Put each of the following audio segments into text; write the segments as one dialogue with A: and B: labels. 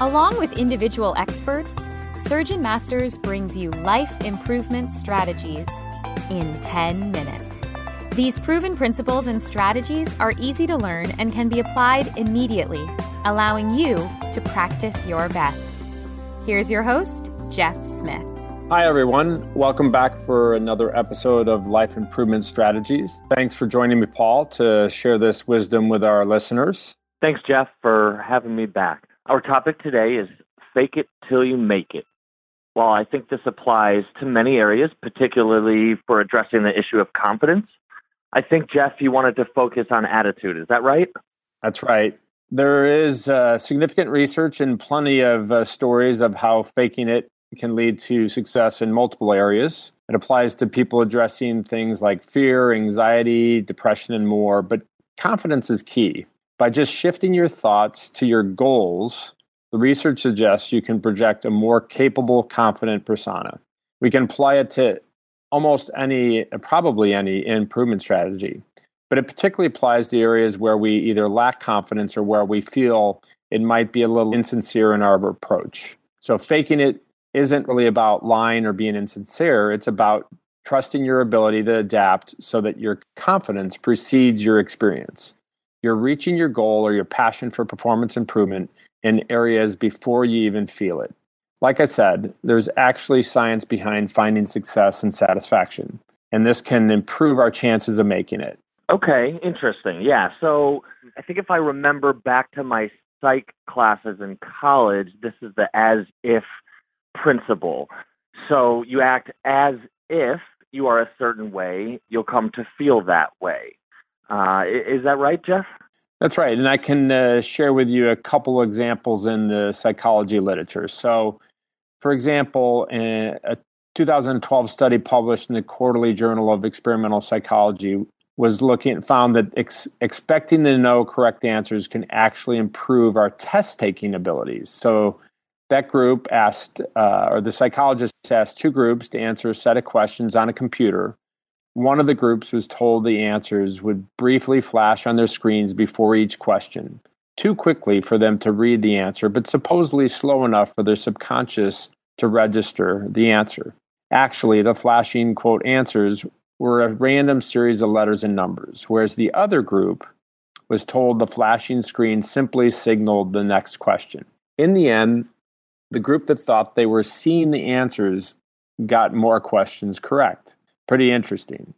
A: Along with individual experts, Surgeon Masters brings you life improvement strategies in 10 minutes. These proven principles and strategies are easy to learn and can be applied immediately, allowing you to practice your best. Here's your host, Jeff Smith.
B: Hi, everyone. Welcome back for another episode of Life Improvement Strategies. Thanks for joining me, Paul, to share this wisdom with our listeners.
C: Thanks, Jeff, for having me back. Our topic today is fake it till you make it. While I think this applies to many areas, particularly for addressing the issue of confidence, I think, Jeff, you wanted to focus on attitude. Is that right?
B: That's right. There is uh, significant research and plenty of uh, stories of how faking it can lead to success in multiple areas. It applies to people addressing things like fear, anxiety, depression, and more. But confidence is key. By just shifting your thoughts to your goals, the research suggests you can project a more capable, confident persona. We can apply it to almost any, probably any improvement strategy, but it particularly applies to areas where we either lack confidence or where we feel it might be a little insincere in our approach. So, faking it isn't really about lying or being insincere, it's about trusting your ability to adapt so that your confidence precedes your experience you're reaching your goal or your passion for performance improvement in areas before you even feel it. Like I said, there's actually science behind finding success and satisfaction, and this can improve our chances of making it.
C: Okay, interesting. Yeah, so I think if I remember back to my psych classes in college, this is the as if principle. So you act as if you are a certain way, you'll come to feel that way. Uh, is that right, Jeff?
B: That's right. And I can uh, share with you a couple examples in the psychology literature. So, for example, a 2012 study published in the Quarterly Journal of Experimental Psychology was looking found that ex- expecting to know correct answers can actually improve our test taking abilities. So that group asked, uh, or the psychologists asked two groups to answer a set of questions on a computer one of the groups was told the answers would briefly flash on their screens before each question, too quickly for them to read the answer, but supposedly slow enough for their subconscious to register the answer. Actually, the flashing quote answers were a random series of letters and numbers, whereas the other group was told the flashing screen simply signaled the next question. In the end, the group that thought they were seeing the answers got more questions correct pretty interesting,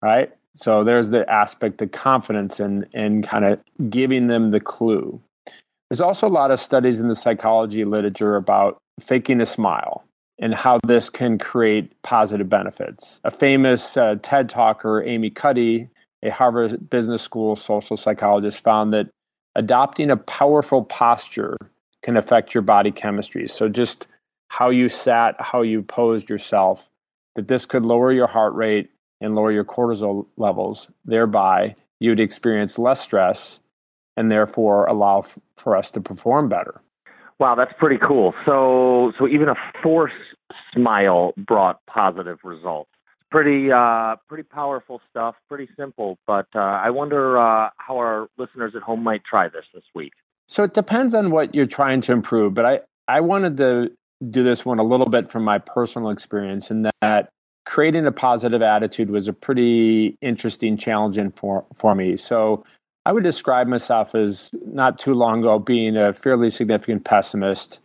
B: right? So there's the aspect of confidence and and kind of giving them the clue. There's also a lot of studies in the psychology literature about faking a smile and how this can create positive benefits. A famous uh, TED talker, Amy Cuddy, a Harvard Business School social psychologist, found that adopting a powerful posture can affect your body chemistry. So just how you sat, how you posed yourself that this could lower your heart rate and lower your cortisol levels. Thereby, you'd experience less stress and therefore allow f- for us to perform better.
C: Wow, that's pretty cool. So, so even a forced smile brought positive results. Pretty, uh, pretty powerful stuff. Pretty simple, but uh, I wonder uh, how our listeners at home might try this this week.
B: So it depends on what you're trying to improve. But I, I wanted to do this one a little bit from my personal experience in that creating a positive attitude was a pretty interesting challenge for, for me. So I would describe myself as not too long ago being a fairly significant pessimist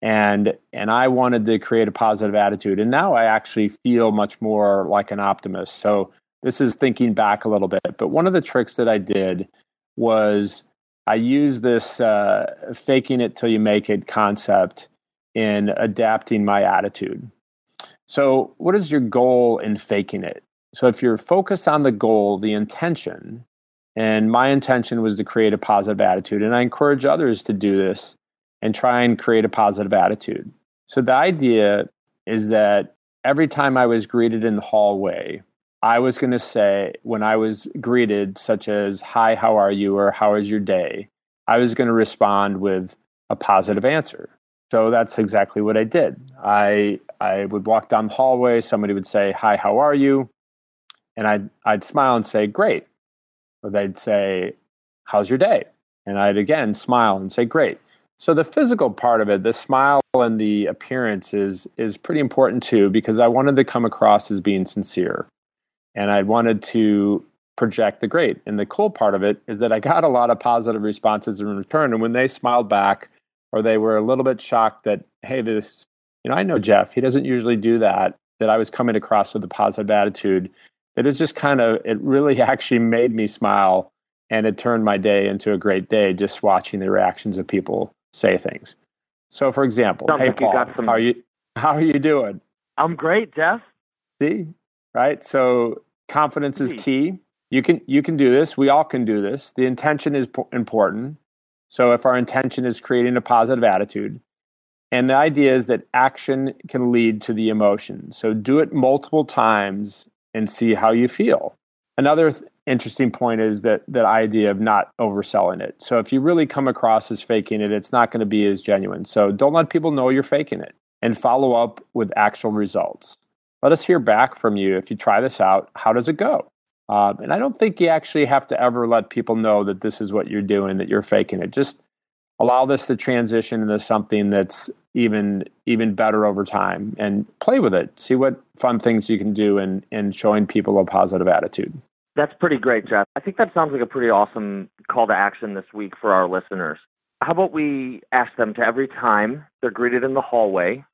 B: and and I wanted to create a positive attitude and now I actually feel much more like an optimist. So this is thinking back a little bit, but one of the tricks that I did was I used this uh, faking it till you make it concept in adapting my attitude. So, what is your goal in faking it? So, if you're focused on the goal, the intention, and my intention was to create a positive attitude, and I encourage others to do this and try and create a positive attitude. So, the idea is that every time I was greeted in the hallway, I was going to say, when I was greeted, such as, Hi, how are you? or How is your day? I was going to respond with a positive answer. So that's exactly what I did. I I would walk down the hallway, somebody would say, "Hi, how are you?" And I'd I'd smile and say, "Great." Or they'd say, "How's your day?" And I'd again smile and say, "Great." So the physical part of it, the smile and the appearance is is pretty important too because I wanted to come across as being sincere. And I wanted to project the great. And the cool part of it is that I got a lot of positive responses in return. And when they smiled back or they were a little bit shocked that, hey, this, you know, I know Jeff, he doesn't usually do that, that I was coming across with a positive attitude, that it just kind of, it really actually made me smile and it turned my day into a great day just watching the reactions of people say things. So, for example,
C: Sounds
B: hey
C: like
B: Paul,
C: some...
B: how are you? How are you doing?
C: I'm great, Jeff.
B: See, right? So confidence is key. You can you can do this. We all can do this. The intention is important. So if our intention is creating a positive attitude, and the idea is that action can lead to the emotion. So do it multiple times and see how you feel. Another th- interesting point is that that idea of not overselling it. So if you really come across as faking it, it's not going to be as genuine. So don't let people know you're faking it and follow up with actual results. Let us hear back from you if you try this out. How does it go? Um, and I don't think you actually have to ever let people know that this is what you're doing, that you're faking it. Just allow this to transition into something that's even even better over time and play with it. See what fun things you can do in, in showing people a positive attitude.
C: That's pretty great, Jeff. I think that sounds like a pretty awesome call to action this week for our listeners. How about we ask them to every time they're greeted in the hallway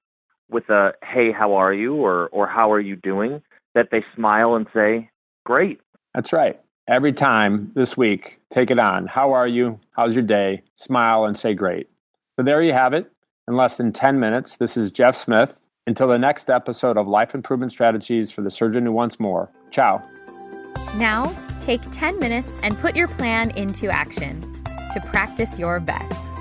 C: with a hey, how are you or or how are you doing, that they smile and say, Great.
B: That's right. Every time this week, take it on. How are you? How's your day? Smile and say great. So there you have it. In less than 10 minutes, this is Jeff Smith. Until the next episode of Life Improvement Strategies for the Surgeon Who Wants More. Ciao.
A: Now, take 10 minutes and put your plan into action to practice your best.